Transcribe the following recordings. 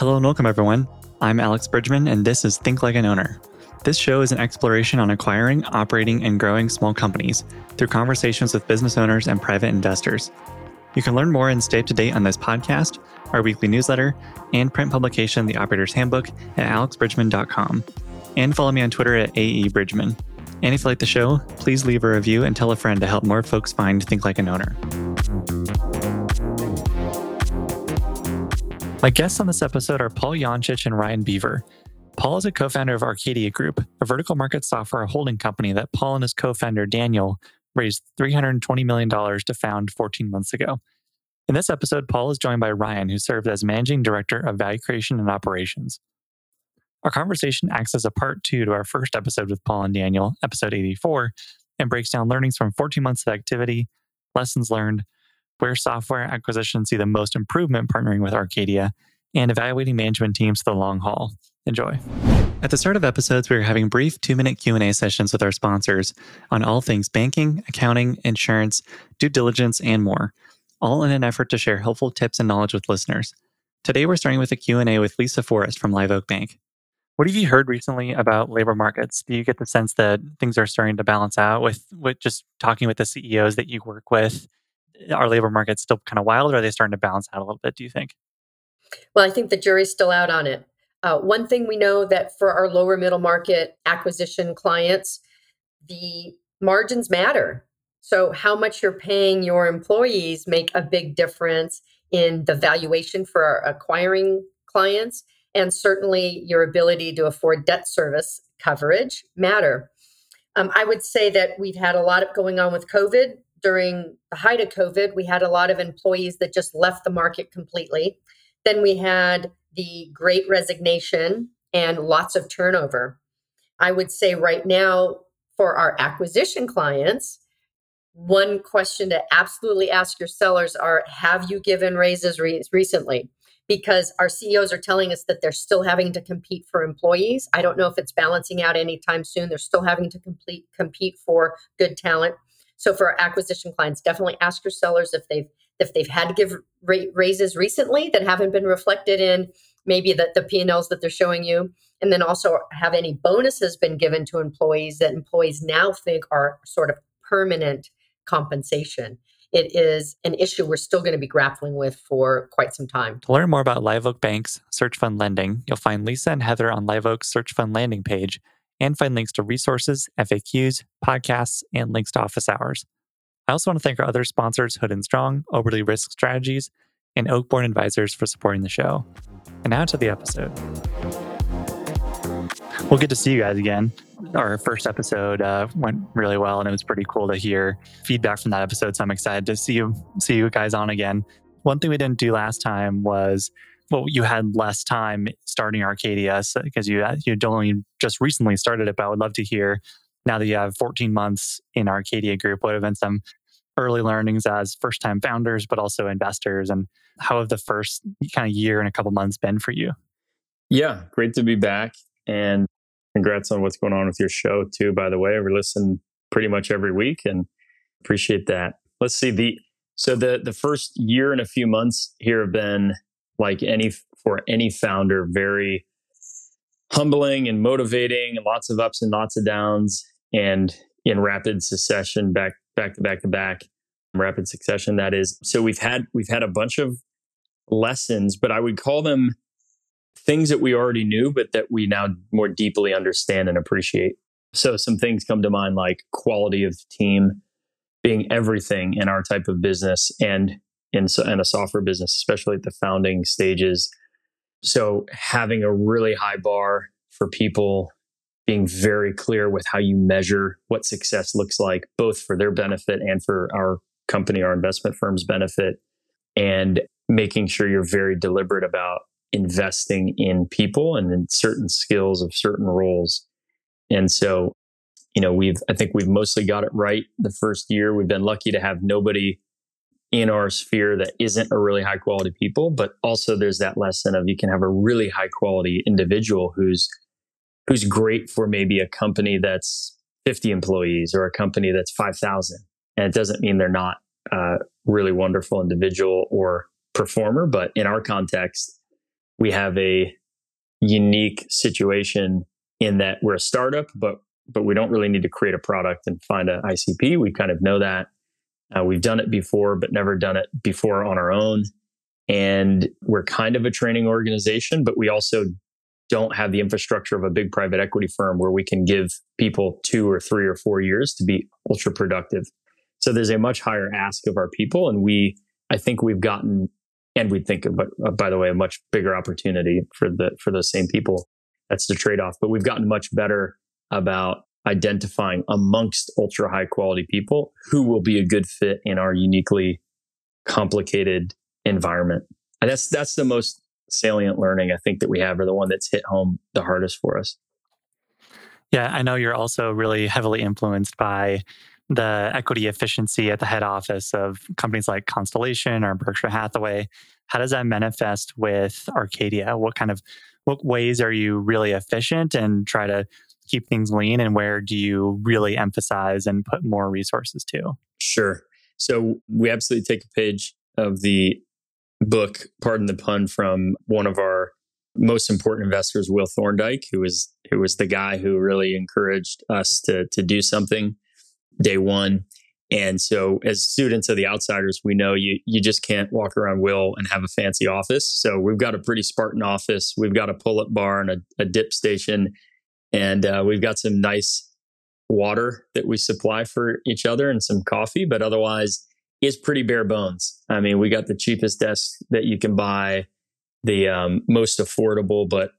Hello and welcome, everyone. I'm Alex Bridgman, and this is Think Like an Owner. This show is an exploration on acquiring, operating, and growing small companies through conversations with business owners and private investors. You can learn more and stay up to date on this podcast, our weekly newsletter, and print publication, The Operator's Handbook, at alexbridgman.com. And follow me on Twitter at AEBridgman. And if you like the show, please leave a review and tell a friend to help more folks find Think Like an Owner. My guests on this episode are Paul Yancich and Ryan Beaver. Paul is a co founder of Arcadea Group, a vertical market software holding company that Paul and his co founder Daniel raised $320 million to found 14 months ago. In this episode, Paul is joined by Ryan, who served as managing director of value creation and operations. Our conversation acts as a part two to our first episode with Paul and Daniel, episode 84, and breaks down learnings from 14 months of activity, lessons learned, where software acquisitions see the most improvement partnering with Arcadea, and evaluating management teams for the long haul. Enjoy. At the start of episodes, we are having brief two-minute Q&A sessions with our sponsors on all things banking, accounting, insurance, due diligence, and more, all in an effort to share helpful tips and knowledge with listeners. Today, we're starting with a Q&A with Lisa Forrest from Live Oak Bank. What have you heard recently about labor markets? Do you get the sense that things are starting to balance out with, with just talking with the CEOs that you work with? Are labor markets still kind of wild or are they starting to balance out a little bit, do you think? Well, I think the jury's still out on it. Uh, one thing we know that for our lower middle market acquisition clients, the margins matter. So, how much you're paying your employees make a big difference in the valuation for our acquiring clients, and certainly your ability to afford debt service coverage matter. Um, I would say that we've had a lot of going on with COVID. During the height of COVID, we had a lot of employees that just left the market completely. Then we had the great resignation and lots of turnover. I would say right now, for our acquisition clients, one question to absolutely ask your sellers are Have you given raises re- recently? Because our CEOs are telling us that they're still having to compete for employees. I don't know if it's balancing out anytime soon. They're still having to complete, compete for good talent. So for acquisition clients, definitely ask your sellers if they've if they've had to give raises recently that haven't been reflected in maybe the, the P&Ls that they're showing you. And then also have any bonuses been given to employees that employees now think are sort of permanent compensation. It is an issue we're still going to be grappling with for quite some time. To learn more about Live Oak Bank's search fund lending, you'll find Lisa and Heather on Live Oak's search fund landing page and find links to resources, FAQs, podcasts, and links to office hours. I also want to thank our other sponsors, Hood and Strong, Oberle Risk Strategies, and Oakborn Advisors for supporting the show. And now to the episode. We'll get to see you guys again. Our first episode uh, went really well, and it was pretty cool to hear feedback from that episode. So I'm excited to see you see you guys on again. One thing we didn't do last time was well, you had less time starting Arcadea because you uh, you only just recently started it. But I would love to hear now that you have 14 months in Arcadea Group, what have been some early learnings as first time founders, but also investors? And how have the first kind of year and a couple months been for you? Yeah, great to be back. And congrats on what's going on with your show, too, by the way. We listen pretty much every week and appreciate that. Let's see. The so the the first year and a few months here have been like any for any founder, very humbling and motivating, and lots of ups and lots of downs, and in rapid succession, back back to back to back, rapid succession. That is. So we've had we've had a bunch of lessons, but I would call them things that we already knew, but that we now more deeply understand and appreciate. So some things come to mind like quality of team being everything in our type of business and in, in a software business, especially at the founding stages. So having a really high bar for people being very clear with how you measure what success looks like, both for their benefit and for our company, our investment firm's benefit, and making sure you're very deliberate about investing in people and in certain skills of certain roles. And so, you know, we've, I think we've mostly got it right the first year. We've been lucky to have nobody in our sphere that isn't a really high quality people, but also there's that lesson of you can have a really high quality individual who's who's great for maybe a company that's 50 employees or a company that's 5,000. And it doesn't mean they're not a really wonderful individual or performer, but in our context, we have a unique situation in that we're a startup, but but we don't really need to create a product and find an ICP. We kind of know that. Uh, we've done it before, but never done it before on our own. And we're kind of a training organization, but we also don't have the infrastructure of a big private equity firm where we can give people two or three or four years to be ultra productive. So there's a much higher ask of our people. And we, I think we've gotten, and we think, but uh, by the way, a much bigger opportunity for the, for those same people. That's the trade off. But we've gotten much better about identifying amongst ultra high quality people who will be a good fit in our uniquely complicated environment. And that's that's the most salient learning I think that we have, or the one that's hit home the hardest for us. Yeah, I know you're also really heavily influenced by the equity efficiency at the head office of companies like Constellation or Berkshire Hathaway. How does that manifest with Arcadea? What kind of what ways are you really efficient and try to keep things lean and where do you really emphasize and put more resources to? Sure. So we absolutely take a page of the book, pardon the pun, from one of our most important investors, Will Thorndike, who was who was the guy who really encouraged us to to do something day one. And so, as students of the outsiders, we know you you just can't walk around Will and have a fancy office. So we've got a pretty Spartan office. We've got a pull up bar and a, a dip station, and uh, we've got some nice water that we supply for each other and some coffee. But otherwise, is pretty bare bones. I mean, we got the cheapest desk that you can buy, the um, most affordable but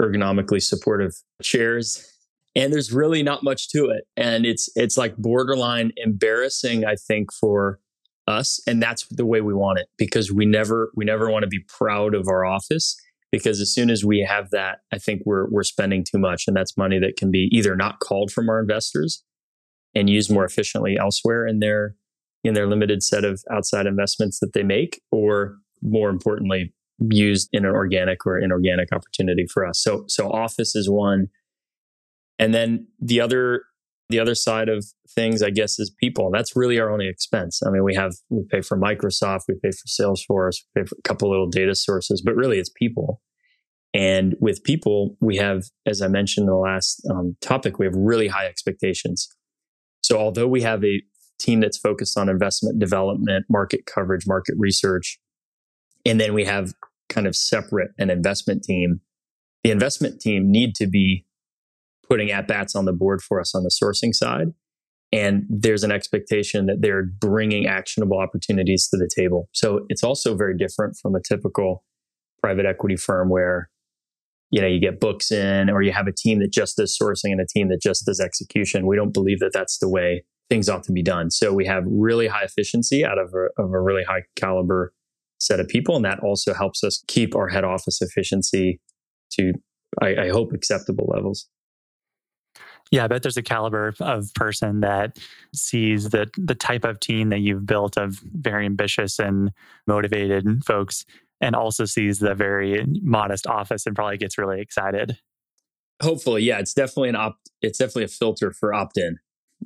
ergonomically supportive chairs, and there's really not much to it. And it's it's like borderline embarrassing, I think, for us, and that's the way we want it because we never we never want to be proud of our office because as soon as we have that, I think we're we're spending too much, and that's money that can be either not called from our investors and used more efficiently elsewhere in their in their limited set of outside investments that they make, or more importantly, used in an organic or inorganic opportunity for us. So, so office is one, and then the other the other side of things, I guess, is people. That's really our only expense. I mean, we have we pay for Microsoft, we pay for Salesforce, we pay for a couple little data sources, but really it's people. And with people, we have, as I mentioned in the last um, topic, we have really high expectations. So although we have a team that's focused on investment development, market coverage, market research. And then we have kind of separate an investment team. The investment team need to be putting at bats on the board for us on the sourcing side. And there's an expectation that they're bringing actionable opportunities to the table. So it's also very different from a typical private equity firm where you know you get books in or you have a team that just does sourcing and a team that just does execution we don't believe that that's the way things ought to be done. So we have really high efficiency out of a, of a really high caliber set of people. And that also helps us keep our head office efficiency to, I, I hope, acceptable levels. Yeah, I bet there's a caliber of person that sees the the type of team that you've built of very ambitious and motivated folks and also sees the very modest office and probably gets really excited. Hopefully, yeah, it's definitely an opt it's definitely a filter for opt-in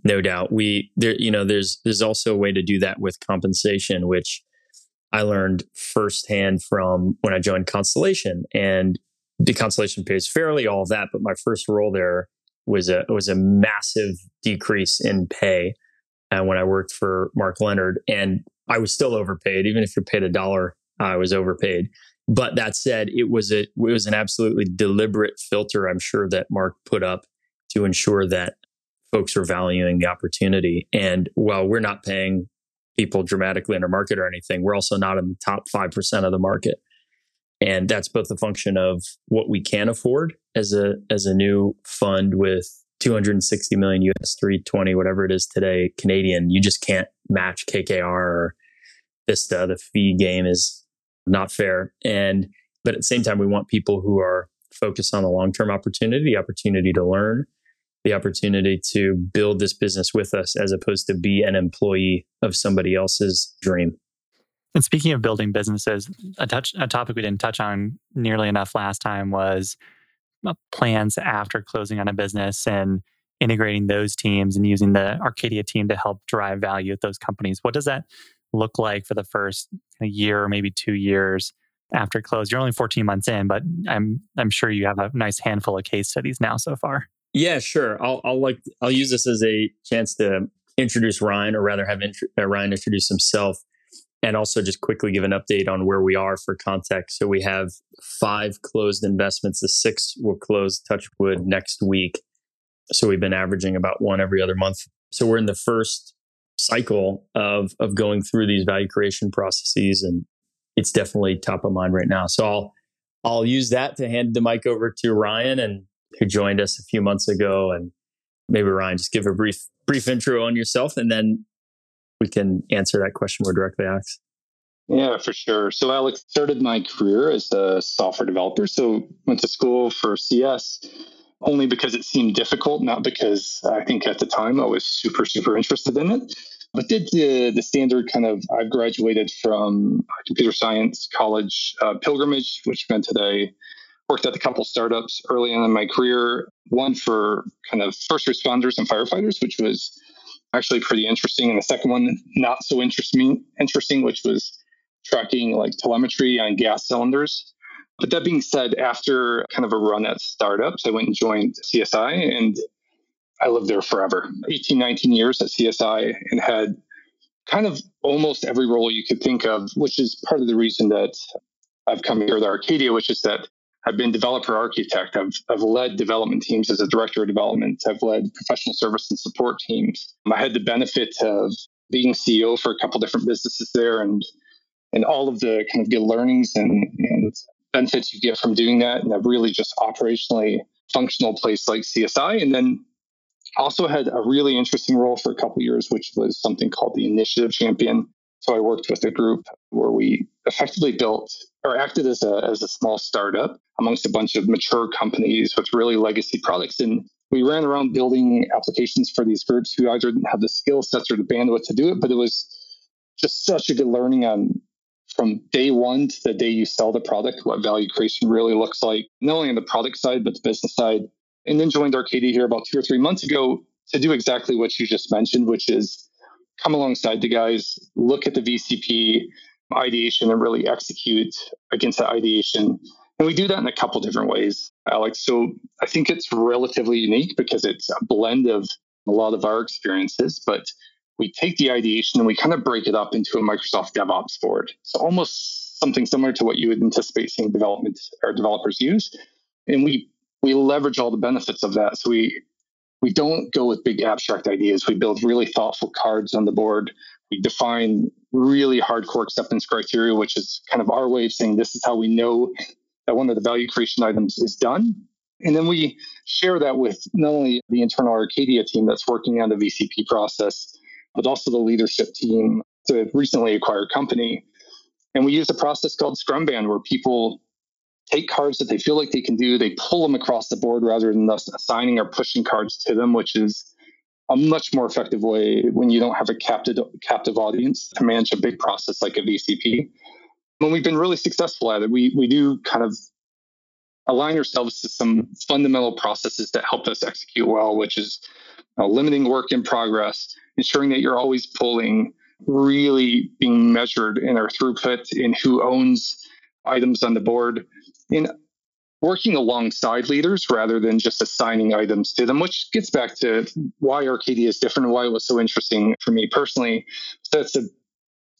no doubt we there you know there's there's also a way to do that with compensation which i learned firsthand from when i joined constellation and the constellation pays fairly all of that but my first role there was a was a massive decrease in pay uh, when i worked for mark leonard and i was still overpaid even if you're paid a dollar i was overpaid but that said it was a it was an absolutely deliberate filter i'm sure that mark put up to ensure that folks are valuing the opportunity. And while we're not paying people dramatically under market or anything, we're also not in the top 5% of the market. And that's both a function of what we can afford as a as a new fund with 260 million US 320 whatever it is today Canadian. You just can't match KKR or Vista. The fee game is not fair. And but at the same time, we want people who are focused on the long term opportunity, the opportunity to learn, the opportunity to build this business with us as opposed to be an employee of somebody else's dream. And speaking of building businesses, a touch a topic we didn't touch on nearly enough last time was plans after closing on a business and integrating those teams and using the Arcadea team to help drive value at those companies. What does that look like for the first year or maybe two years after close. You're only 14 months in, but I'm I'm sure you have a nice handful of case studies now so far. Yeah, sure. I'll I'll like I'll use this as a chance to introduce Ryan, or rather have uh, Ryan introduce himself, and also just quickly give an update on where we are for context. So we have five closed investments. The six will close Touchwood next week. So we've been averaging about one every other month. So we're in the first cycle of of going through these value creation processes, and it's definitely top of mind right now. So I'll I'll use that to hand the mic over to Ryan and who joined us a few months ago and maybe Ryan just give a brief brief intro on yourself and then we can answer that question more directly Alex. Yeah, for sure. So Alex started my career as a software developer. So went to school for CS only because it seemed difficult, not because I think at the time I was super, super interested in it. But did the, the standard kind of, I've graduated from computer science college uh, pilgrimage, which meant that I worked at a couple startups early on in my career, one for kind of first responders and firefighters, which was actually pretty interesting. And the second one, not so interesting, interesting, which was tracking like telemetry on gas cylinders. But that being said, after kind of a run at startups, I went and joined CSI and I lived there forever 18, 19 years at CSI and had kind of almost every role you could think of, which is part of the reason that I've come here to Arcadea, which is that I've been developer architect. I've, I've led development teams as a director of development. I've led professional service and support teams. I had the benefit of being CEO for a couple different businesses there and and all of the kind of good learnings and, and benefits you get from doing that in a really just operationally functional place like CSI. And then also had a really interesting role for a couple years, which was something called the Initiative Champion. So I worked with a group where we effectively built or acted as a, as a small startup amongst a bunch of mature companies with really legacy products. And we ran around building applications for these groups who either didn't have the skill sets or the bandwidth to do it, but it was just such a good learning on from day one to the day you sell the product, what value creation really looks like, not only on the product side, but the business side. And then joined Arcadea here about two or three months ago to do exactly what you just mentioned, which is come alongside the guys, look at the VCP ideation and really execute against that ideation and we do that in a couple different ways, Alex. So I think it's relatively unique because it's a blend of a lot of our experiences, but we take the ideation and we kind of break it up into a Microsoft DevOps board. So almost something similar to what you would anticipate seeing development or developers use. And we we leverage all the benefits of that. So we we don't go with big abstract ideas. We build really thoughtful cards on the board. We define really hardcore acceptance criteria, which is kind of our way of saying this is how we know that one of the value creation items is done. And then we share that with not only the internal Arcadea team that's working on the VCP process, but also the leadership team to recently acquired company. And we use a process called Scrumban where people take cards that they feel like they can do, they pull them across the board rather than us assigning or pushing cards to them, which is a much more effective way when you don't have a captive captive audience to manage a big process like a VCP when we've been really successful at it, we we do kind of align ourselves to some fundamental processes that help us execute well, which is uh, limiting work in progress, ensuring that you're always pulling, really being measured in our throughput in who owns items on the board, in working alongside leaders rather than just assigning items to them, which gets back to why Arcadea is different and why it was so interesting for me personally. So it's a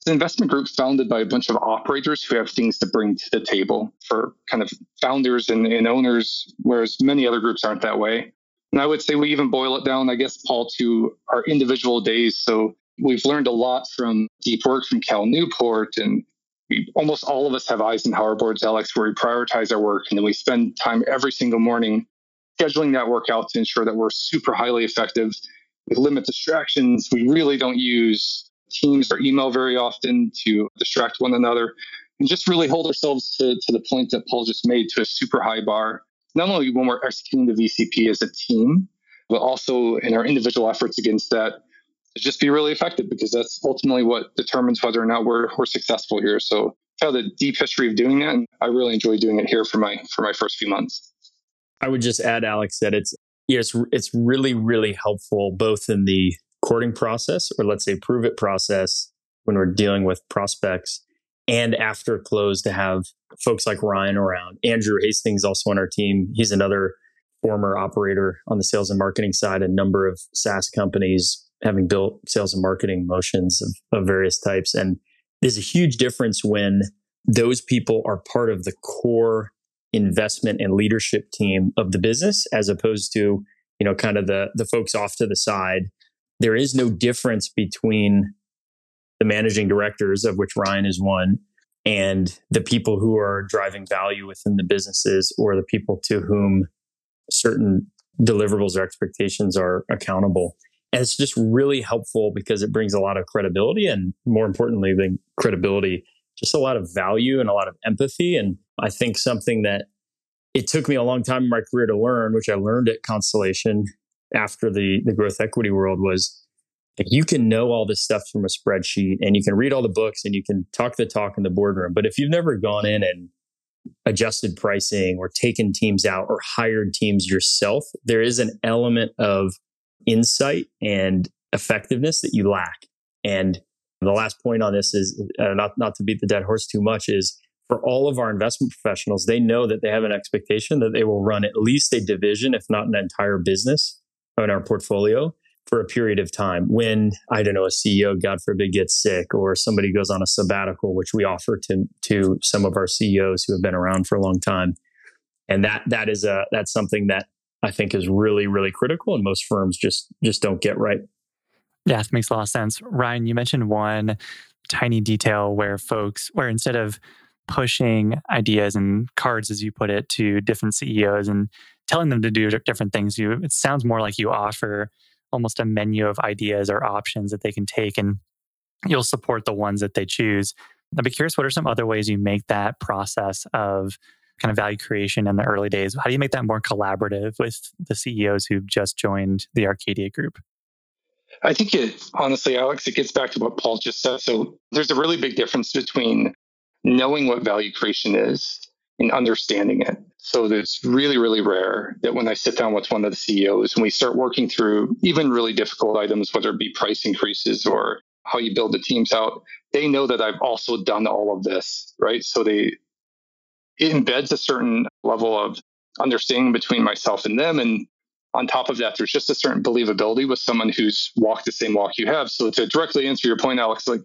an investment group founded by a bunch of operators who have things to bring to the table for kind of founders and, and owners, whereas many other groups aren't that way. And I would say we even boil it down, I guess, Paul, to our individual days. So we've learned a lot from deep work from Cal Newport and almost all of us have Eisenhower boards, Alex, where we prioritize our work and then we spend time every single morning scheduling that work out to ensure that we're super highly effective. We limit distractions. We really don't use Teams or email very often to distract one another and just really hold ourselves to, to the point that Paul just made to a super high bar, not only when we're executing the VCP as a team, but also in our individual efforts against that just be really effective because that's ultimately what determines whether or not we're, we're successful here. So I have a deep history of doing that. And I really enjoy doing it here for my, for my first few months. I would just add, Alex, that it's, yes, it's really, really helpful both in the courting process or let's say prove it process when we're dealing with prospects and after close to have folks like Ryan around. Andrew Hastings also on our team. He's another former operator on the sales and marketing side, a number of SaaS companies having built sales and marketing motions of, of various types. And there's a huge difference when those people are part of the core investment and leadership team of the business as opposed to you know kind of the the folks off to the side there is no difference between the managing directors of which Ryan is one and the people who are driving value within the businesses or the people to whom certain deliverables or expectations are accountable and it's just really helpful because it brings a lot of credibility and more importantly than credibility just a lot of value and a lot of empathy. And I think something that it took me a long time in my career to learn, which I learned at Constellation after the, the growth equity world was like you can know all this stuff from a spreadsheet and you can read all the books and you can talk the talk in the boardroom. But if you've never gone in and adjusted pricing or taken teams out or hired teams yourself, there is an element of insight and effectiveness that you lack. And the last point on this is uh, not, not to beat the dead horse too much is for all of our investment professionals, they know that they have an expectation that they will run at least a division, if not an entire business in our portfolio for a period of time. When, I don't know, a CEO, God forbid, gets sick or somebody goes on a sabbatical, which we offer to, to some of our CEOs who have been around for a long time. And that, that is a, that's something that I think is really, really critical. And most firms just, just don't get right. Yeah, it makes a lot of sense. Ryan, you mentioned one tiny detail where folks, where instead of pushing ideas and cards, as you put it, to different CEOs and telling them to do different things, you it sounds more like you offer almost a menu of ideas or options that they can take, and you'll support the ones that they choose. I'd be curious, what are some other ways you make that process of kind of value creation in the early days? How do you make that more collaborative with the CEOs who've just joined the Arcadea group? I think it, honestly, Alex, it gets back to what Paul just said. So there's a really big difference between knowing what value creation is and understanding it. So it's really, really rare that when I sit down with one of the CEOs and we start working through even really difficult items, whether it be price increases or how you build the teams out, they know that I've also done all of this, right? So they it embeds a certain level of understanding between myself and them. And on top of that, there's just a certain believability with someone who's walked the same walk you have. So to directly answer your point, Alex, like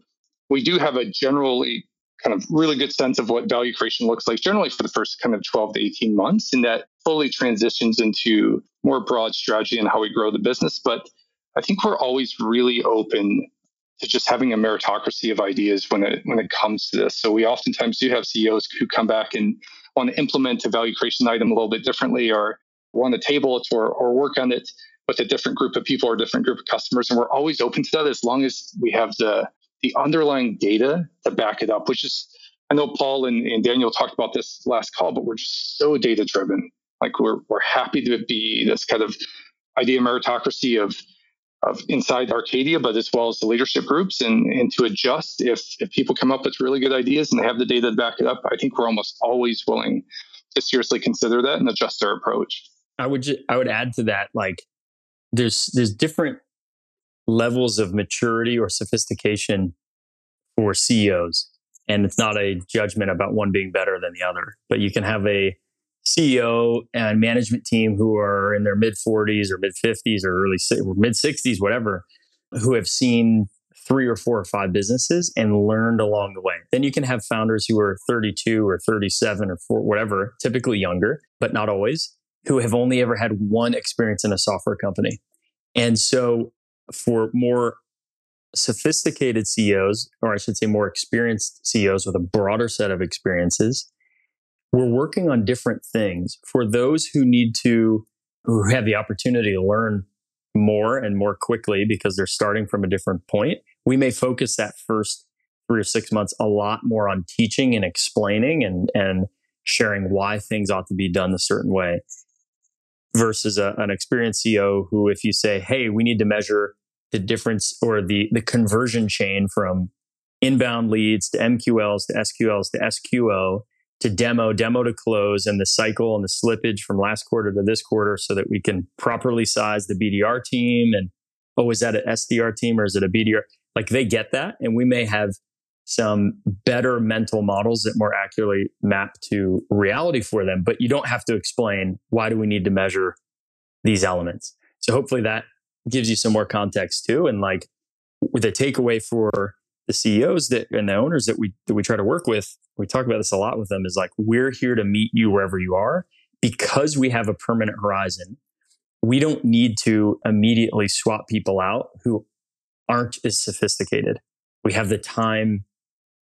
we do have a generally kind of really good sense of what value creation looks like generally for the first kind of 12 to 18 months and that fully transitions into more broad strategy and how we grow the business but i think we're always really open to just having a meritocracy of ideas when it when it comes to this so we oftentimes do have ceos who come back and want to implement a value creation item a little bit differently or want to table it or, or work on it with a different group of people or a different group of customers. And we're always open to that as long as we have the the underlying data to back it up, which is I know Paul and, and Daniel talked about this last call, but we're just so data driven. Like we're we're happy to be this kind of idea meritocracy of of inside Arcadea, but as well as the leadership groups and, and to adjust if if people come up with really good ideas and they have the data to back it up, I think we're almost always willing to seriously consider that and adjust our approach. I would ju- I would add to that like there's there's different levels of maturity or sophistication for CEOs and it's not a judgment about one being better than the other but you can have a CEO and management team who are in their mid 40s or mid 50s or early mid 60s whatever who have seen three or four or five businesses and learned along the way. Then you can have founders who are 32 or 37 or four, whatever, typically younger, but not always, who have only ever had one experience in a software company. And so for more sophisticated CEOs, or I should say more experienced CEOs with a broader set of experiences, we're working on different things. For those who need to, who have the opportunity to learn more and more quickly because they're starting from a different point, we may focus that first three or six months a lot more on teaching and explaining and, and sharing why things ought to be done a certain way versus a, an experienced CEO who, if you say, hey, we need to measure the difference or the, the conversion chain from inbound leads to MQLs to SQLs to SQO to demo, demo to close, and the cycle and the slippage from last quarter to this quarter so that we can properly size the BDR team. And oh, is that an SDR team or is it a BDR? Like they get that. And we may have some better mental models that more accurately map to reality for them. But you don't have to explain why do we need to measure these elements. So hopefully that gives you some more context too. And like with a takeaway for the CEOs that and the owners that we that we try to work with, we talk about this a lot with them, is like we're here to meet you wherever you are because we have a permanent horizon. We don't need to immediately swap people out who aren't as sophisticated. We have the time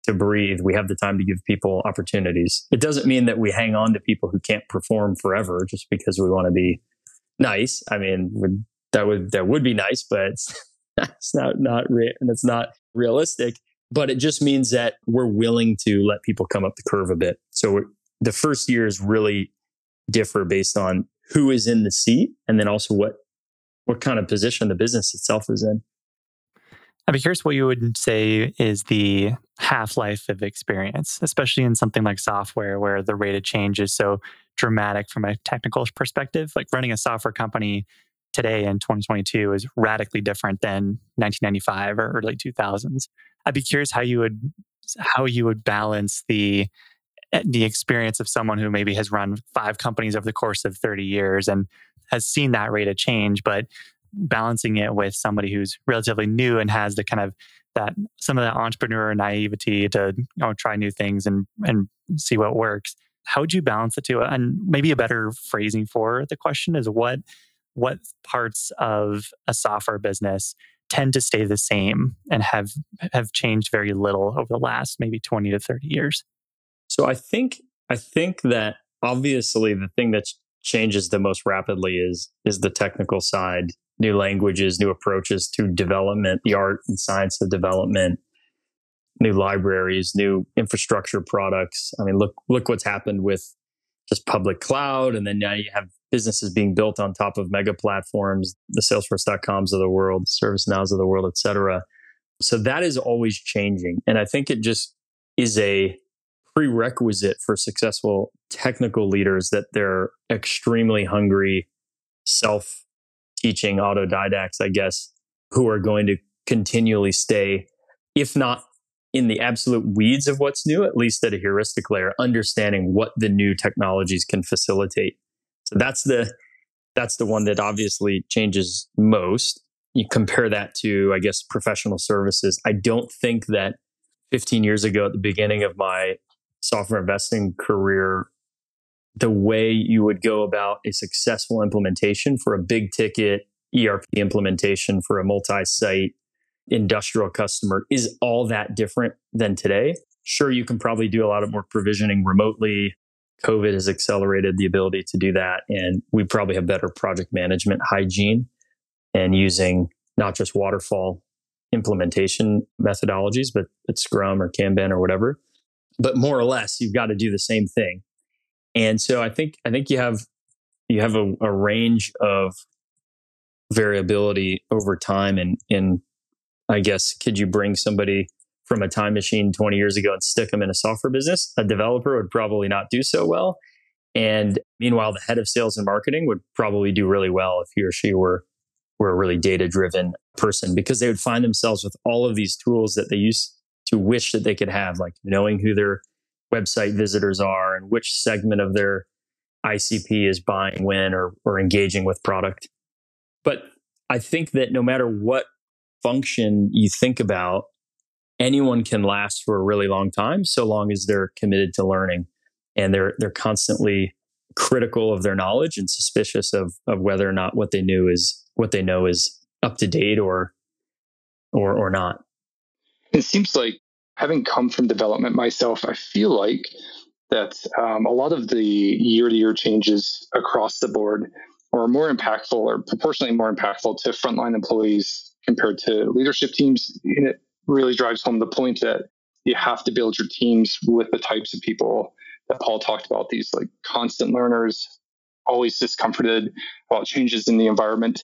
to breathe. We have the time to give people opportunities. It doesn't mean that we hang on to people who can't perform forever just because we want to be nice. I mean, that would that would be nice, but it's, not not real and it's not realistic. But it just means that we're willing to let people come up the curve a bit. So the first years really differ based on who is in the seat, and then also what what kind of position the business itself is in. I'd be curious what you would say is the half life of experience, especially in something like software where the rate of change is so dramatic from a technical perspective. Like running a software company today in 2022 is radically different than 1995 or early 2000s. I'd be curious how you would how you would balance the eh, the experience of someone who maybe has run five companies over the course of 30 years and has seen that rate of change, but balancing it with somebody who's relatively new and has the kind of that some of that entrepreneur naivety to you know try new things and and see what works. How would you balance the two? And maybe a better phrasing for the question is what what parts of a software business tend to stay the same and have have changed very little over the last maybe 20 to 30 years so i think i think that obviously the thing that changes the most rapidly is is the technical side new languages, new approaches to development, the art and science of development, new libraries, new infrastructure products. I mean, look look what's happened with just public cloud, and then now you have businesses being built on top of mega platforms, the Salesforce.coms of the world, ServiceNows of the world, et cetera. So that is always changing, and I think it just is a prerequisite for successful technical leaders that they're extremely hungry self teaching autodidacts, I guess, who are going to continually stay, if not in the absolute weeds of what's new, at least at a heuristic layer, understanding what the new technologies can facilitate. So that's the that's the one that obviously changes most. You compare that to, I guess, professional services. I don't think that 15 years ago, at the beginning of my software investing career, the way you would go about a successful implementation for a big ticket ERP implementation for a multi site industrial customer is all that different than today. Sure, you can probably do a lot of more provisioning remotely. COVID has accelerated the ability to do that. And we probably have better project management hygiene and using not just waterfall implementation methodologies, but, Scrum or Kanban or whatever. But more or less, you've got to do the same thing. And so I think I think you have you have a, a range of variability over time and in I guess could you bring somebody from a time machine 20 years ago and stick them in a software business? A developer would probably not do so well. And meanwhile, the head of sales and marketing would probably do really well if he or she were were a really data driven person because they would find themselves with all of these tools that they used to wish that they could have, like knowing who their website visitors are and which segment of their ICP is buying when or, or engaging with product. But I think that no matter what function you think about, anyone can last for a really long time so long as they're committed to learning and they're they're constantly critical of their knowledge and suspicious of of whether or not what they knew is what they know is up to date or or or not. It seems like having come from development myself, I feel like that um, a lot of the year to year changes across the board are more impactful or proportionally more impactful to frontline employees compared to leadership teams. Really drives home the point that you have to build your teams with the types of people that Paul talked about these like constant learners, always discomforted about changes in the environment,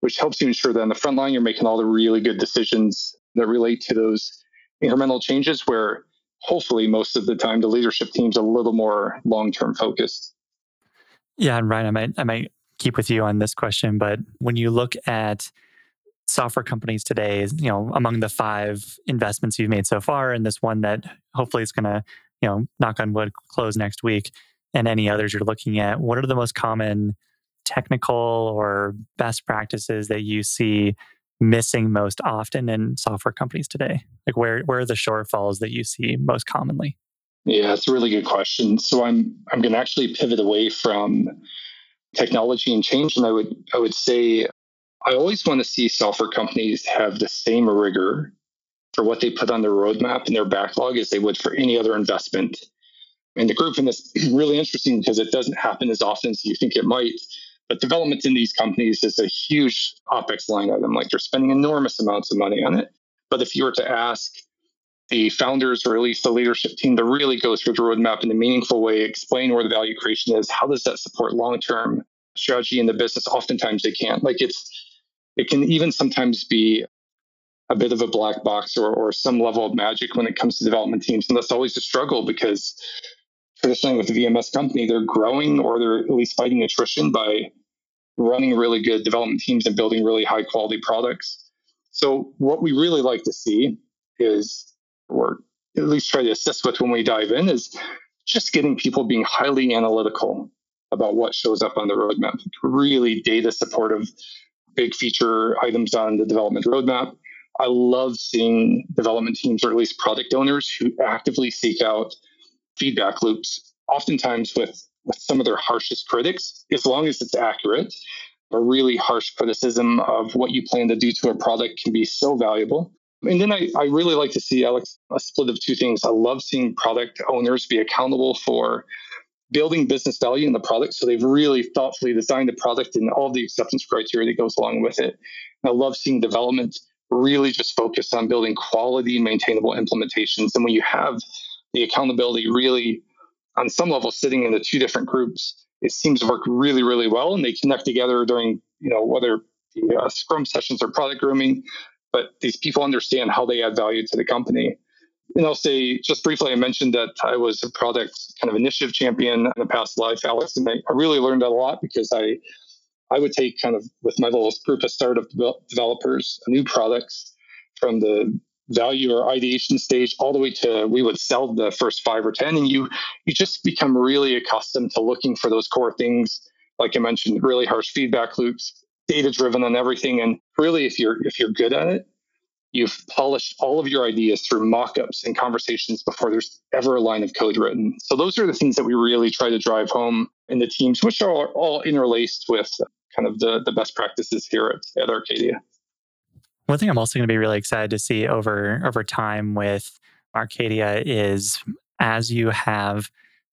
which helps you ensure that on the front line, you're making all the really good decisions that relate to those incremental changes where hopefully most of the time the leadership team's a little more long-term focused. Yeah, and Ryan, I might I might keep with you on this question, but when you look at software companies today, you know, among the five investments you've made so far, and this one that hopefully is going to, you know, knock on wood, close next week, and any others you're looking at, what are the most common technical or best practices that you see missing most often in software companies today? Like where where are the shortfalls that you see most commonly? Yeah, it's a really good question. So I'm I'm going to actually pivot away from technology and change, and I would I would say I always want to see software companies have the same rigor for what they put on their roadmap and their backlog as they would for any other investment. And the group in this really interesting because it doesn't happen as often as you think it might. But development in these companies is a huge OPEX line item. Like they're spending enormous amounts of money on it. But if you were to ask the founders or at least the leadership team to really go through the roadmap in a meaningful way, explain where the value creation is, how does that support long term strategy in the business? Oftentimes they can't. Like it's it can even sometimes be a bit of a black box or, or some level of magic when it comes to development teams. And that's always a struggle because traditionally with a VMS company, they're growing or they're at least fighting attrition by running really good development teams and building really high quality products. So what we really like to see is, or at least try to assist with when we dive in, is just getting people being highly analytical about what shows up on the roadmap, really data supportive big feature items on the development roadmap. I love seeing development teams or at least product owners who actively seek out feedback loops, oftentimes with, with some of their harshest critics, as long as it's accurate. A really harsh criticism of what you plan to do to a product can be so valuable. And then I, I really like to see, Alex, a split of two things. I love seeing product owners be accountable for building business value in the product. So they've really thoughtfully designed the product and all the acceptance criteria that goes along with it. And I love seeing development really just focus on building quality, maintainable implementations. And when you have the accountability really on some level sitting in the two different groups, it seems to work really, really well. And they connect together during, you know, whether the uh, scrum sessions or product grooming, but these people understand how they add value to the company. And I'll say just briefly, I mentioned that I was a product kind of initiative champion in a past life, Alex, and I, I really learned a lot because I I would take kind of with my little group of startup developers new products from the value or ideation stage all the way to we would sell the first five or ten and you you just become really accustomed to looking for those core things like i mentioned really harsh feedback loops data driven on everything and really if you're if you're good at it You've polished all of your ideas through mock-ups and conversations before there's ever a line of code written. So those are the things that we really try to drive home in the teams, which are all interlaced with kind of the, the best practices here at, at Arcadea. One thing I'm also going to be really excited to see over over time with Arcadea is as you have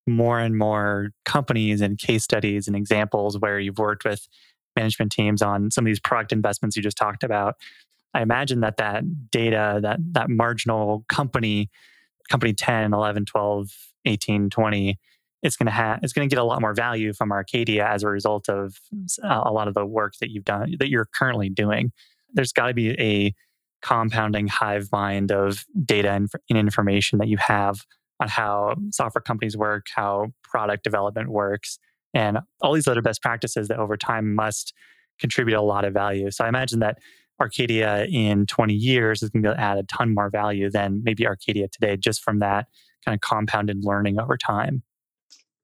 more and more companies and case studies and examples where you've worked with management teams on some of these product investments you just talked about I imagine that that data, that that marginal company, company 10, 11, 12, 18, 20, it's going to have it's going to get a lot more value from Arcadea as a result of a lot of the work that you've done that you're currently doing. There's got to be a compounding hive mind of data and, information that you have on how software companies work, how product development works, and all these other best practices that over time must contribute a lot of value. So I imagine that Arcadea in 20 years is going to be able to add a ton more value than maybe Arcadea today, just from that kind of compounded learning over time.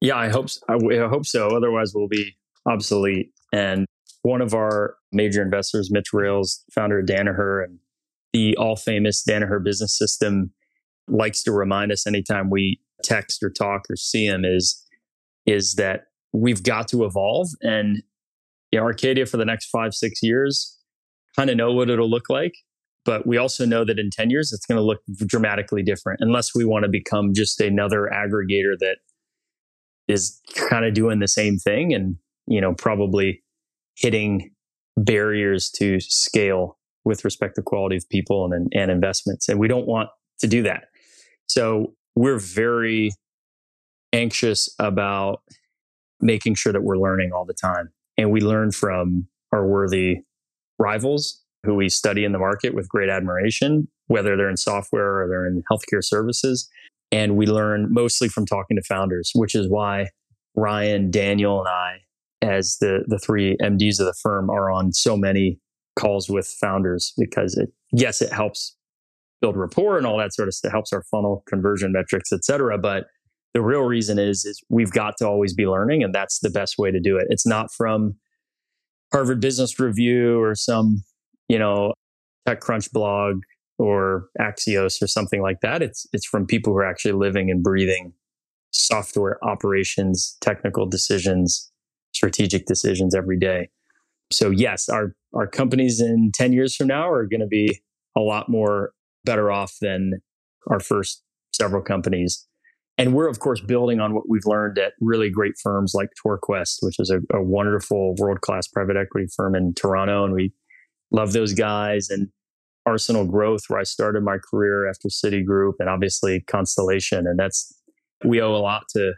Yeah, I hope I hope so. Otherwise, we'll be obsolete. And one of our major investors, Mitch Rales, founder of Danaher and the all famous Danaher business system, likes to remind us anytime we text or talk or see him is is that we've got to evolve and you know, Arcadea for the next five six years kind of know what it'll look like. But we also know that in 10 years, it's going to look dramatically different unless we want to become just another aggregator that is kind of doing the same thing and, you know, probably hitting barriers to scale with respect to quality of people and, and investments. And we don't want to do that. So we're very anxious about making sure that we're learning all the time. And we learn from our worthy rivals who we study in the market with great admiration, whether they're in software or they're in healthcare services. And we learn mostly from talking to founders, which is why Ryan, Daniel, and I, as the, the three MDs of the firm, are on so many calls with founders because it, yes, it helps build rapport and all that sort of stuff, helps our funnel conversion metrics, et cetera. But the real reason is, is we've got to always be learning and that's the best way to do it. It's not from Harvard Business Review or some, you know, TechCrunch blog or Axios or something like that. It's it's from people who are actually living and breathing software operations, technical decisions, strategic decisions every day. So yes, our our companies in 10 years from now are going to be a lot more better off than our first several companies. And we're of course building on what we've learned at really great firms like TorQuest, which is a, a wonderful world-class private equity firm in Toronto and we love those guys and Arsenal Growth, where I started my career after Citigroup, and obviously Constellation. And that's, we owe a lot to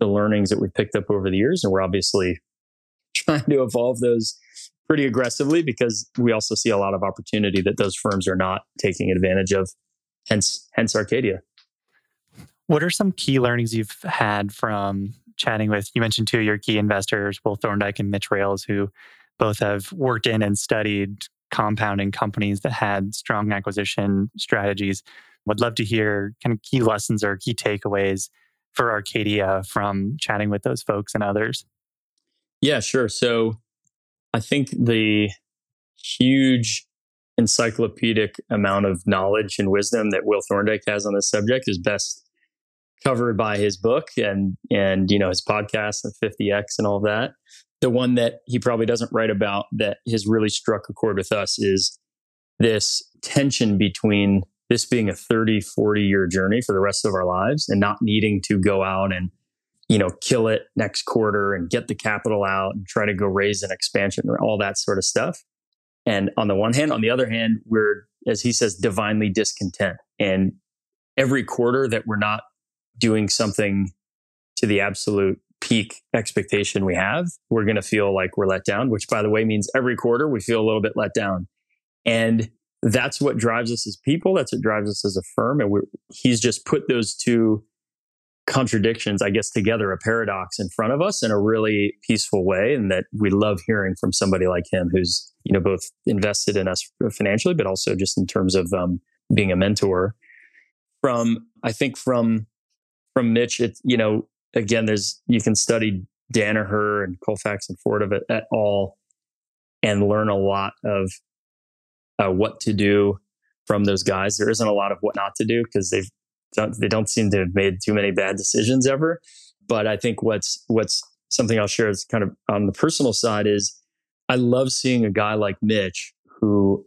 the learnings that we've picked up over the years. And we're obviously trying to evolve those pretty aggressively because we also see a lot of opportunity that those firms are not taking advantage of. Hence, hence Arcadea. What are some key learnings you've had from chatting with? You mentioned two of your key investors, Will Thorndike and Mitch Rales, who both have worked in and studied compounding companies that had strong acquisition strategies. Would love to hear kind of key lessons or key takeaways for Arcadea from chatting with those folks and others. Yeah, sure. So I think the huge encyclopedic amount of knowledge and wisdom that Will Thorndike has on this subject is best covered by his book and and you know his podcast and 50x and all that. The one that he probably doesn't write about that has really struck a chord with us is this tension between this being a 30 40 year journey for the rest of our lives and not needing to go out and you know kill it next quarter and get the capital out and try to go raise an expansion or all that sort of stuff. And on the one hand on the other hand we're as he says divinely discontent. And every quarter that we're not doing something to the absolute peak expectation we have, we're going to feel like we're let down, which by the way means every quarter we feel a little bit let down. And that's what drives us as people. That's what drives us as a firm. And he's just put those two contradictions, I guess, together, a paradox in front of us in a really peaceful way. And that we love hearing from somebody like him who's, you know, both invested in us financially, but also just in terms of um, being a mentor. From, I think from, from Mitch, it's, you know, again, there's you can study Danaher and Colfax and Fortive at all and learn a lot of uh, what to do from those guys. There isn't a lot of what not to do because they've don't, they don't seem to have made too many bad decisions ever. But I think what's what's something I'll share is kind of on the personal side is I love seeing a guy like Mitch who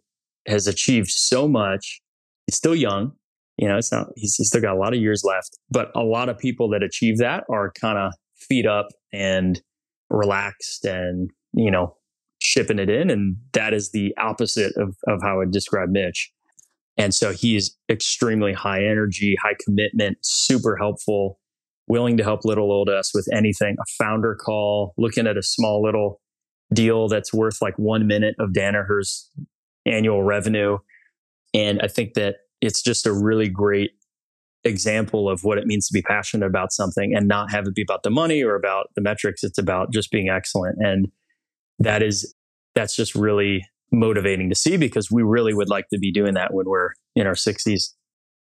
has achieved so much. He's still young, you know, it's not, he's, he's still got a lot of years left, but a lot of people that achieve that are kind of feet up and relaxed and, you know, shipping it in. And that is the opposite of, of how I describe Mitch. And so he's extremely high energy, high commitment, super helpful, willing to help little old us with anything, a founder call, looking at a small little deal that's worth like one minute of Danaher's annual revenue. And I think that it's just a really great example of what it means to be passionate about something and not have it be about the money or about the metrics. It's about just being excellent. And that is, that's just really motivating to see because we really would like to be doing that when we're in our 60s.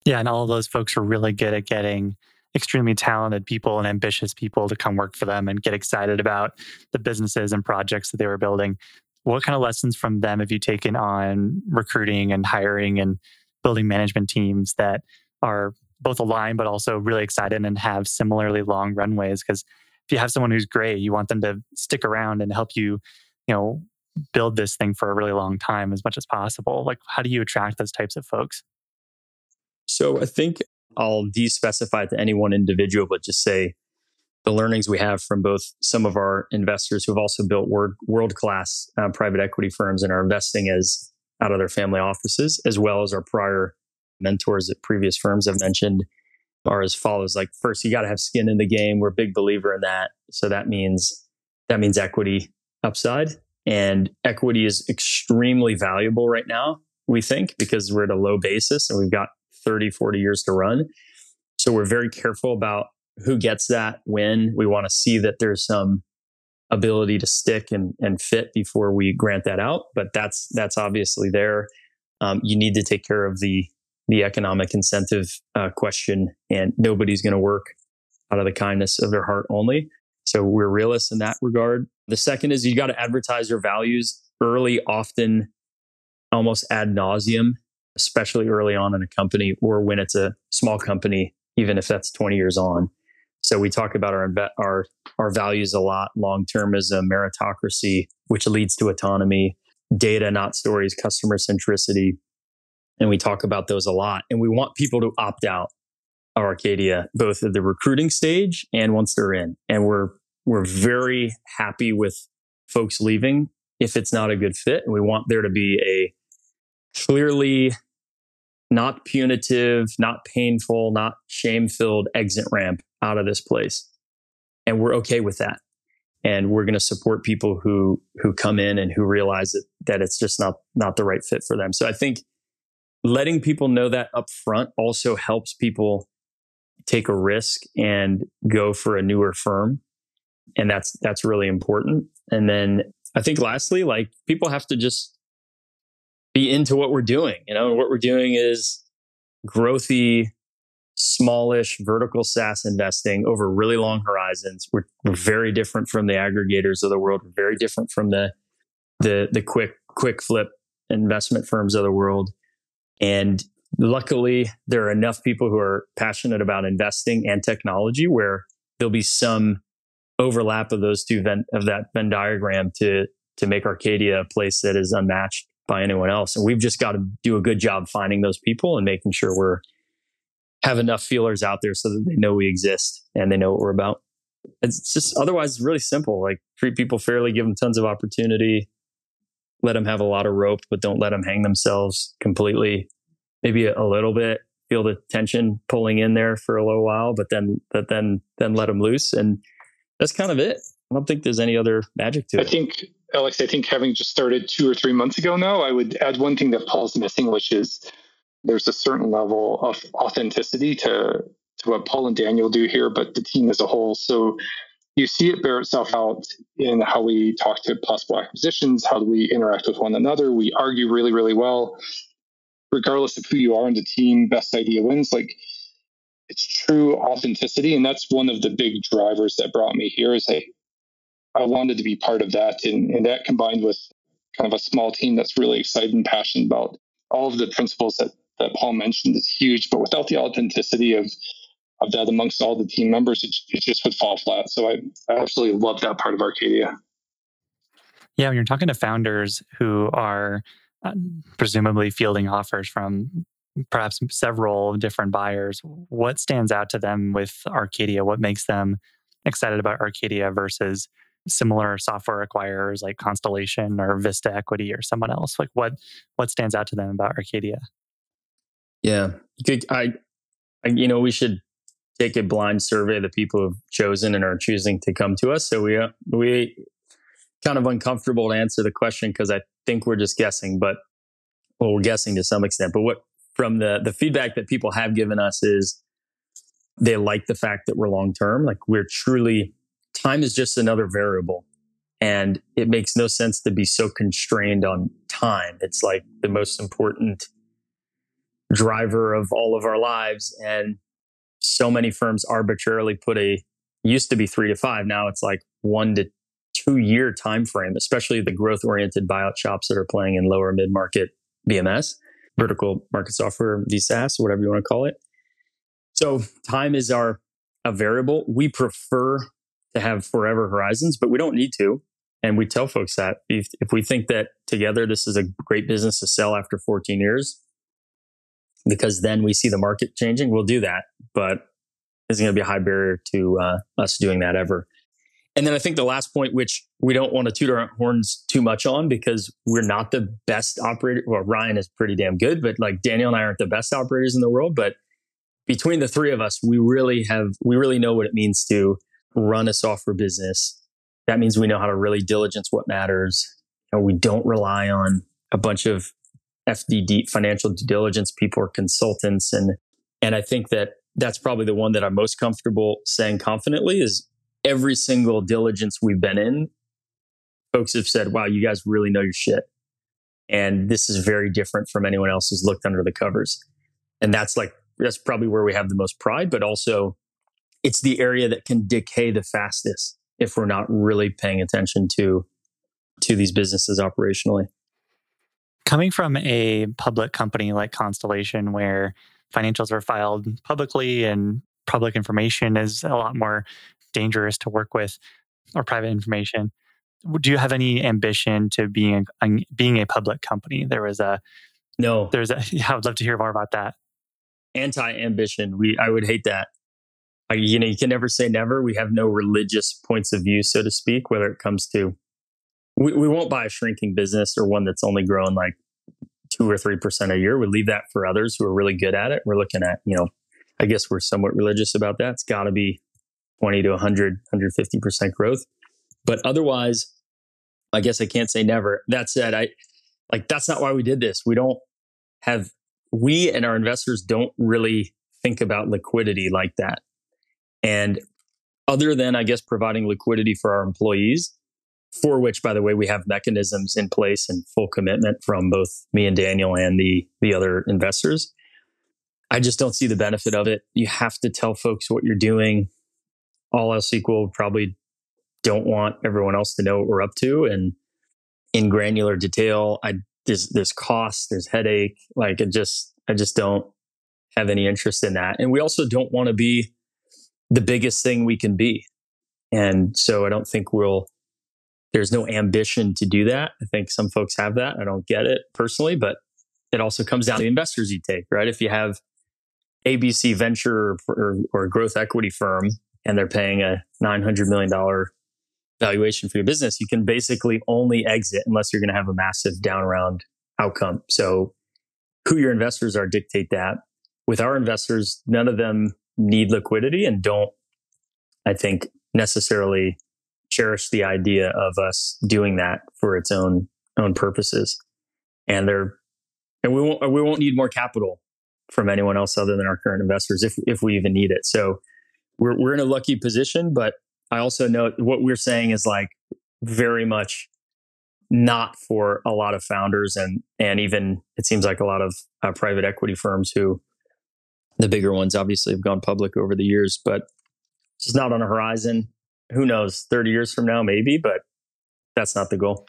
Yeah. And all of those folks are really good at getting extremely talented people and ambitious people to come work for them and get excited about the businesses and projects that they were building. What kind of lessons from them have you taken on recruiting and hiring and building management teams that are both aligned but also really excited and have similarly long runways because if you have someone who's great you want them to stick around and help you you know build this thing for a really long time as much as possible. Like how do you attract those types of folks? So i think i'll de-specify to any one individual but just say the learnings we have from both some of our investors who have also built world class uh, private equity firms and are investing as out of their family offices, as well as our prior mentors at previous firms I've mentioned, are as follows. Like first, you got to have skin in the game. We're a big believer in that. So that means that means equity upside. And equity is extremely valuable right now, we think, because we're at a low basis and we've got 30, 40 years to run. So we're very careful about who gets that when. We want to see that there's some ability to stick and, and fit before we grant that out. But that's that's obviously there. Um, you need to take care of the the economic incentive uh, question, and nobody's going to work out of the kindness of their heart only. So we're realists in that regard. The second is you got to advertise your values early, often, almost ad nauseum, especially early on in a company or when it's a small company, even if that's 20 years on. So we talk about our our our values a lot: long termism, meritocracy, which leads to autonomy, data, not stories, customer centricity, and we talk about those a lot. And we want people to opt out of Arcadea, both at the recruiting stage and once they're in. And we're we're very happy with folks leaving if it's not a good fit. And we want there to be a clearly not punitive, not painful, not shame filled exit ramp out of this place. And we're okay with that. And we're going to support people who, who come in and who realize that, that it's just not, not the right fit for them. So I think letting people know that up front also helps people take a risk and go for a newer firm. And that's, that's really important. And then I think lastly, like people have to just be into what we're doing. You know, what we're doing is growthy, smallish vertical SaaS investing over really long horizons. We're, we're very different from the aggregators of the world. We're very different from the the the quick quick flip investment firms of the world. And luckily, there are enough people who are passionate about investing and technology where there'll be some overlap of those two Venn, of that Venn diagram to to make Arcadea a place that is unmatched by anyone else. And we've just got to do a good job finding those people and making sure we're have enough feelers out there so that they know we exist and they know what we're about. It's just otherwise it's really simple. Like treat people fairly, give them tons of opportunity, let them have a lot of rope, but don't let them hang themselves completely. Maybe a, a little bit, feel the tension pulling in there for a little while, but then but then then let them loose. And that's kind of it. I don't think there's any other magic to it. I think Alex, I think having just started two or three months ago now, I would add one thing that Paul's missing, which is there's a certain level of authenticity to to what Paul and Daniel do here, but the team as a whole. So you see it bear itself out in how we talk to possible acquisitions, how do we interact with one another. We argue really, really well, regardless of who you are in the team. Best idea wins. Like it's true authenticity, and that's one of the big drivers that brought me here. Is hey, I wanted to be part of that. And, and that combined with kind of a small team that's really excited and passionate about all of the principles that, that Paul mentioned is huge. But without the authenticity of of that amongst all the team members, it, it just would fall flat. So I, I absolutely love that part of Arcadea. Yeah, when you're talking to founders who are uh, presumably fielding offers from perhaps several different buyers, what stands out to them with Arcadea? What makes them excited about Arcadea versus similar software acquirers like Constellation or Vista Equity or someone else? Like what what stands out to them about Arcadea? Yeah, I, I you know, we should take a blind survey of the people who've chosen and are choosing to come to us. So we uh, we kind of uncomfortable to answer the question because I think we're just guessing, but well, we're guessing to some extent. But what from the the feedback that people have given us is they like the fact that we're long term. Like we're truly time is just another variable. And it makes no sense to be so constrained on time. It's like the most important driver of all of our lives. And so many firms arbitrarily put a used to be three to five. Now it's like one to two year time frame, especially the growth oriented buyout shops that are playing in lower mid market VMS, vertical market software, VSaaS, whatever you want to call it. So time is our a variable. We prefer to have forever horizons, but we don't need to. And we tell folks that if, if we think that together this is a great business to sell after 14 years, because then we see the market changing, we'll do that. But there's going to be a high barrier to uh, us doing that ever. And then I think the last point, which we don't want to toot our horns too much on because we're not the best operator. Well, Ryan is pretty damn good, but like Daniel and I aren't the best operators in the world. But between the three of us, we really have, we really know what it means to run a software business. That means we know how to really diligence what matters. And we don't rely on a bunch of FDD financial due diligence people or consultants. And, and I think that that's probably the one that I'm most comfortable saying confidently is every single diligence we've been in, folks have said, wow, you guys really know your shit. And this is very different from anyone else who's looked under the covers. And that's like, that's probably where we have the most pride, but also it's the area that can decay the fastest if we're not really paying attention to to these businesses operationally. Coming from a public company like Constellation, where financials are filed publicly and public information is a lot more dangerous to work with or private information. Do you have any ambition to being a, being a public company? There was a no. There's a, I would love to hear more about that. Anti-ambition. We I would hate that. I, you know, you can never say never. We have no religious points of view, so to speak, whether it comes to. We, we won't buy a shrinking business or one that's only growing like two or three percent a year. We leave that for others who are really good at it. We're looking at, you know, I guess we're somewhat religious about that. It's got to be 20 to 100, 150% growth. But otherwise, I guess I can't say never. That said, I like that's not why we did this. We don't have we and our investors don't really think about liquidity like that. And other than I guess providing liquidity for our employees, for which by the way we have mechanisms in place and full commitment from both me and Daniel and the the other investors. I just don't see the benefit of it. You have to tell folks what you're doing. All else equal, probably don't want everyone else to know what we're up to. And in granular detail, I there's there's cost, there's headache. Like it just I just don't have any interest in that. And we also don't want to be the biggest thing we can be. And so I don't think we'll there's no ambition to do that. I think some folks have that. I don't get it personally, but it also comes down to the investors you take, right? If you have ABC venture or, or growth equity firm and they're paying a $900 million valuation for your business, you can basically only exit unless you're going to have a massive down round outcome. So who your investors are dictate that. With our investors, none of them need liquidity and don't, I think, necessarily cherish the idea of us doing that for its own own purposes. And they're and we won't we won't need more capital from anyone else other than our current investors if if we even need it. So we're we're in a lucky position, but I also know what we're saying is like very much not for a lot of founders and and even it seems like a lot of uh, private equity firms who the bigger ones obviously have gone public over the years, but it's just not on the horizon. Who knows? Thirty years from now, maybe, but that's not the goal.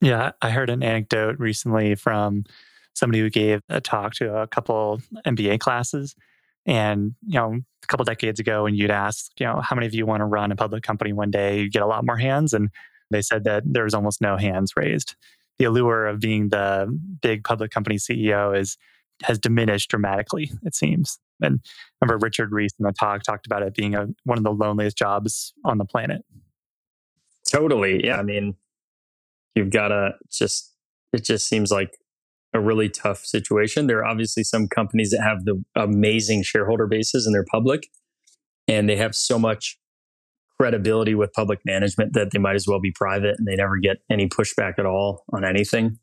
Yeah, I heard an anecdote recently from somebody who gave a talk to a couple MBA classes. And, you know, a couple decades ago, when you'd ask, you know, how many of you want to run a public company one day, you get a lot more hands. And they said that there was almost no hands raised. The allure of being the big public company CEO is has diminished dramatically, it seems. And I remember Richard Reese in the talk talked about it being a, one of the loneliest jobs on the planet. Totally. Yeah. I mean, you've got to just, it just seems like a really tough situation. There are obviously some companies that have the amazing shareholder bases and they're public and they have so much credibility with public management that they might as well be private and they never get any pushback at all on anything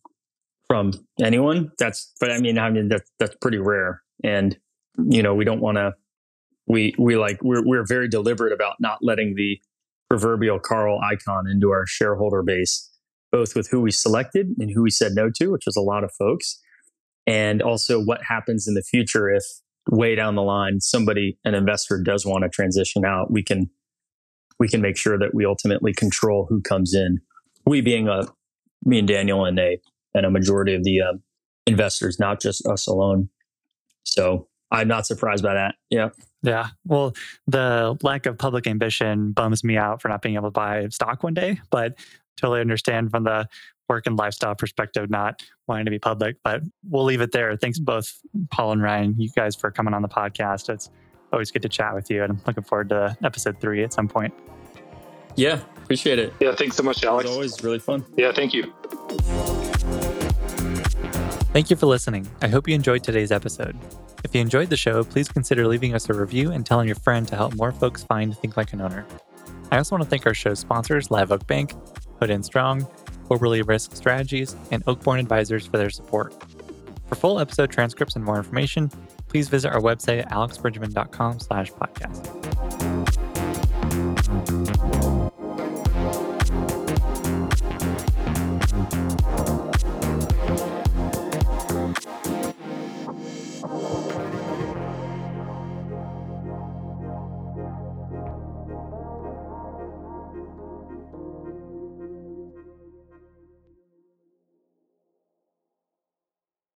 from anyone. That's but I mean I mean that's that's pretty rare. And you know, we don't want to we we like we're we're very deliberate about not letting the proverbial Carl Icahn into our shareholder base both with who we selected and who we said no to, which was a lot of folks, and also what happens in the future if way down the line somebody an investor does want to transition out we can we can make sure that we ultimately control who comes in we being a me and daniel and a and a majority of the uh, investors not just us alone so i'm not surprised by that yeah yeah well the lack of public ambition bums me out for not being able to buy stock one day but totally understand from the work and lifestyle perspective, not wanting to be public. But we'll leave it there. Thanks both, Paul and Ryan, you guys for coming on the podcast. It's always good to chat with you, and I'm looking forward to episode three at some point. Yeah, appreciate it. Yeah, thanks so much, Alex. It's always really fun. Yeah, thank you. Thank you for listening. I hope you enjoyed today's episode. If you enjoyed the show, please consider leaving us a review and telling your friend to help more folks find Think Like an Owner. I also want to thank our show sponsors, Live Oak Bank, Hood and Strong, Oberle Risk Strategies, and Oakborn Advisors for their support. For full episode transcripts and more information, please visit our website at alexbridgman.com slash podcast.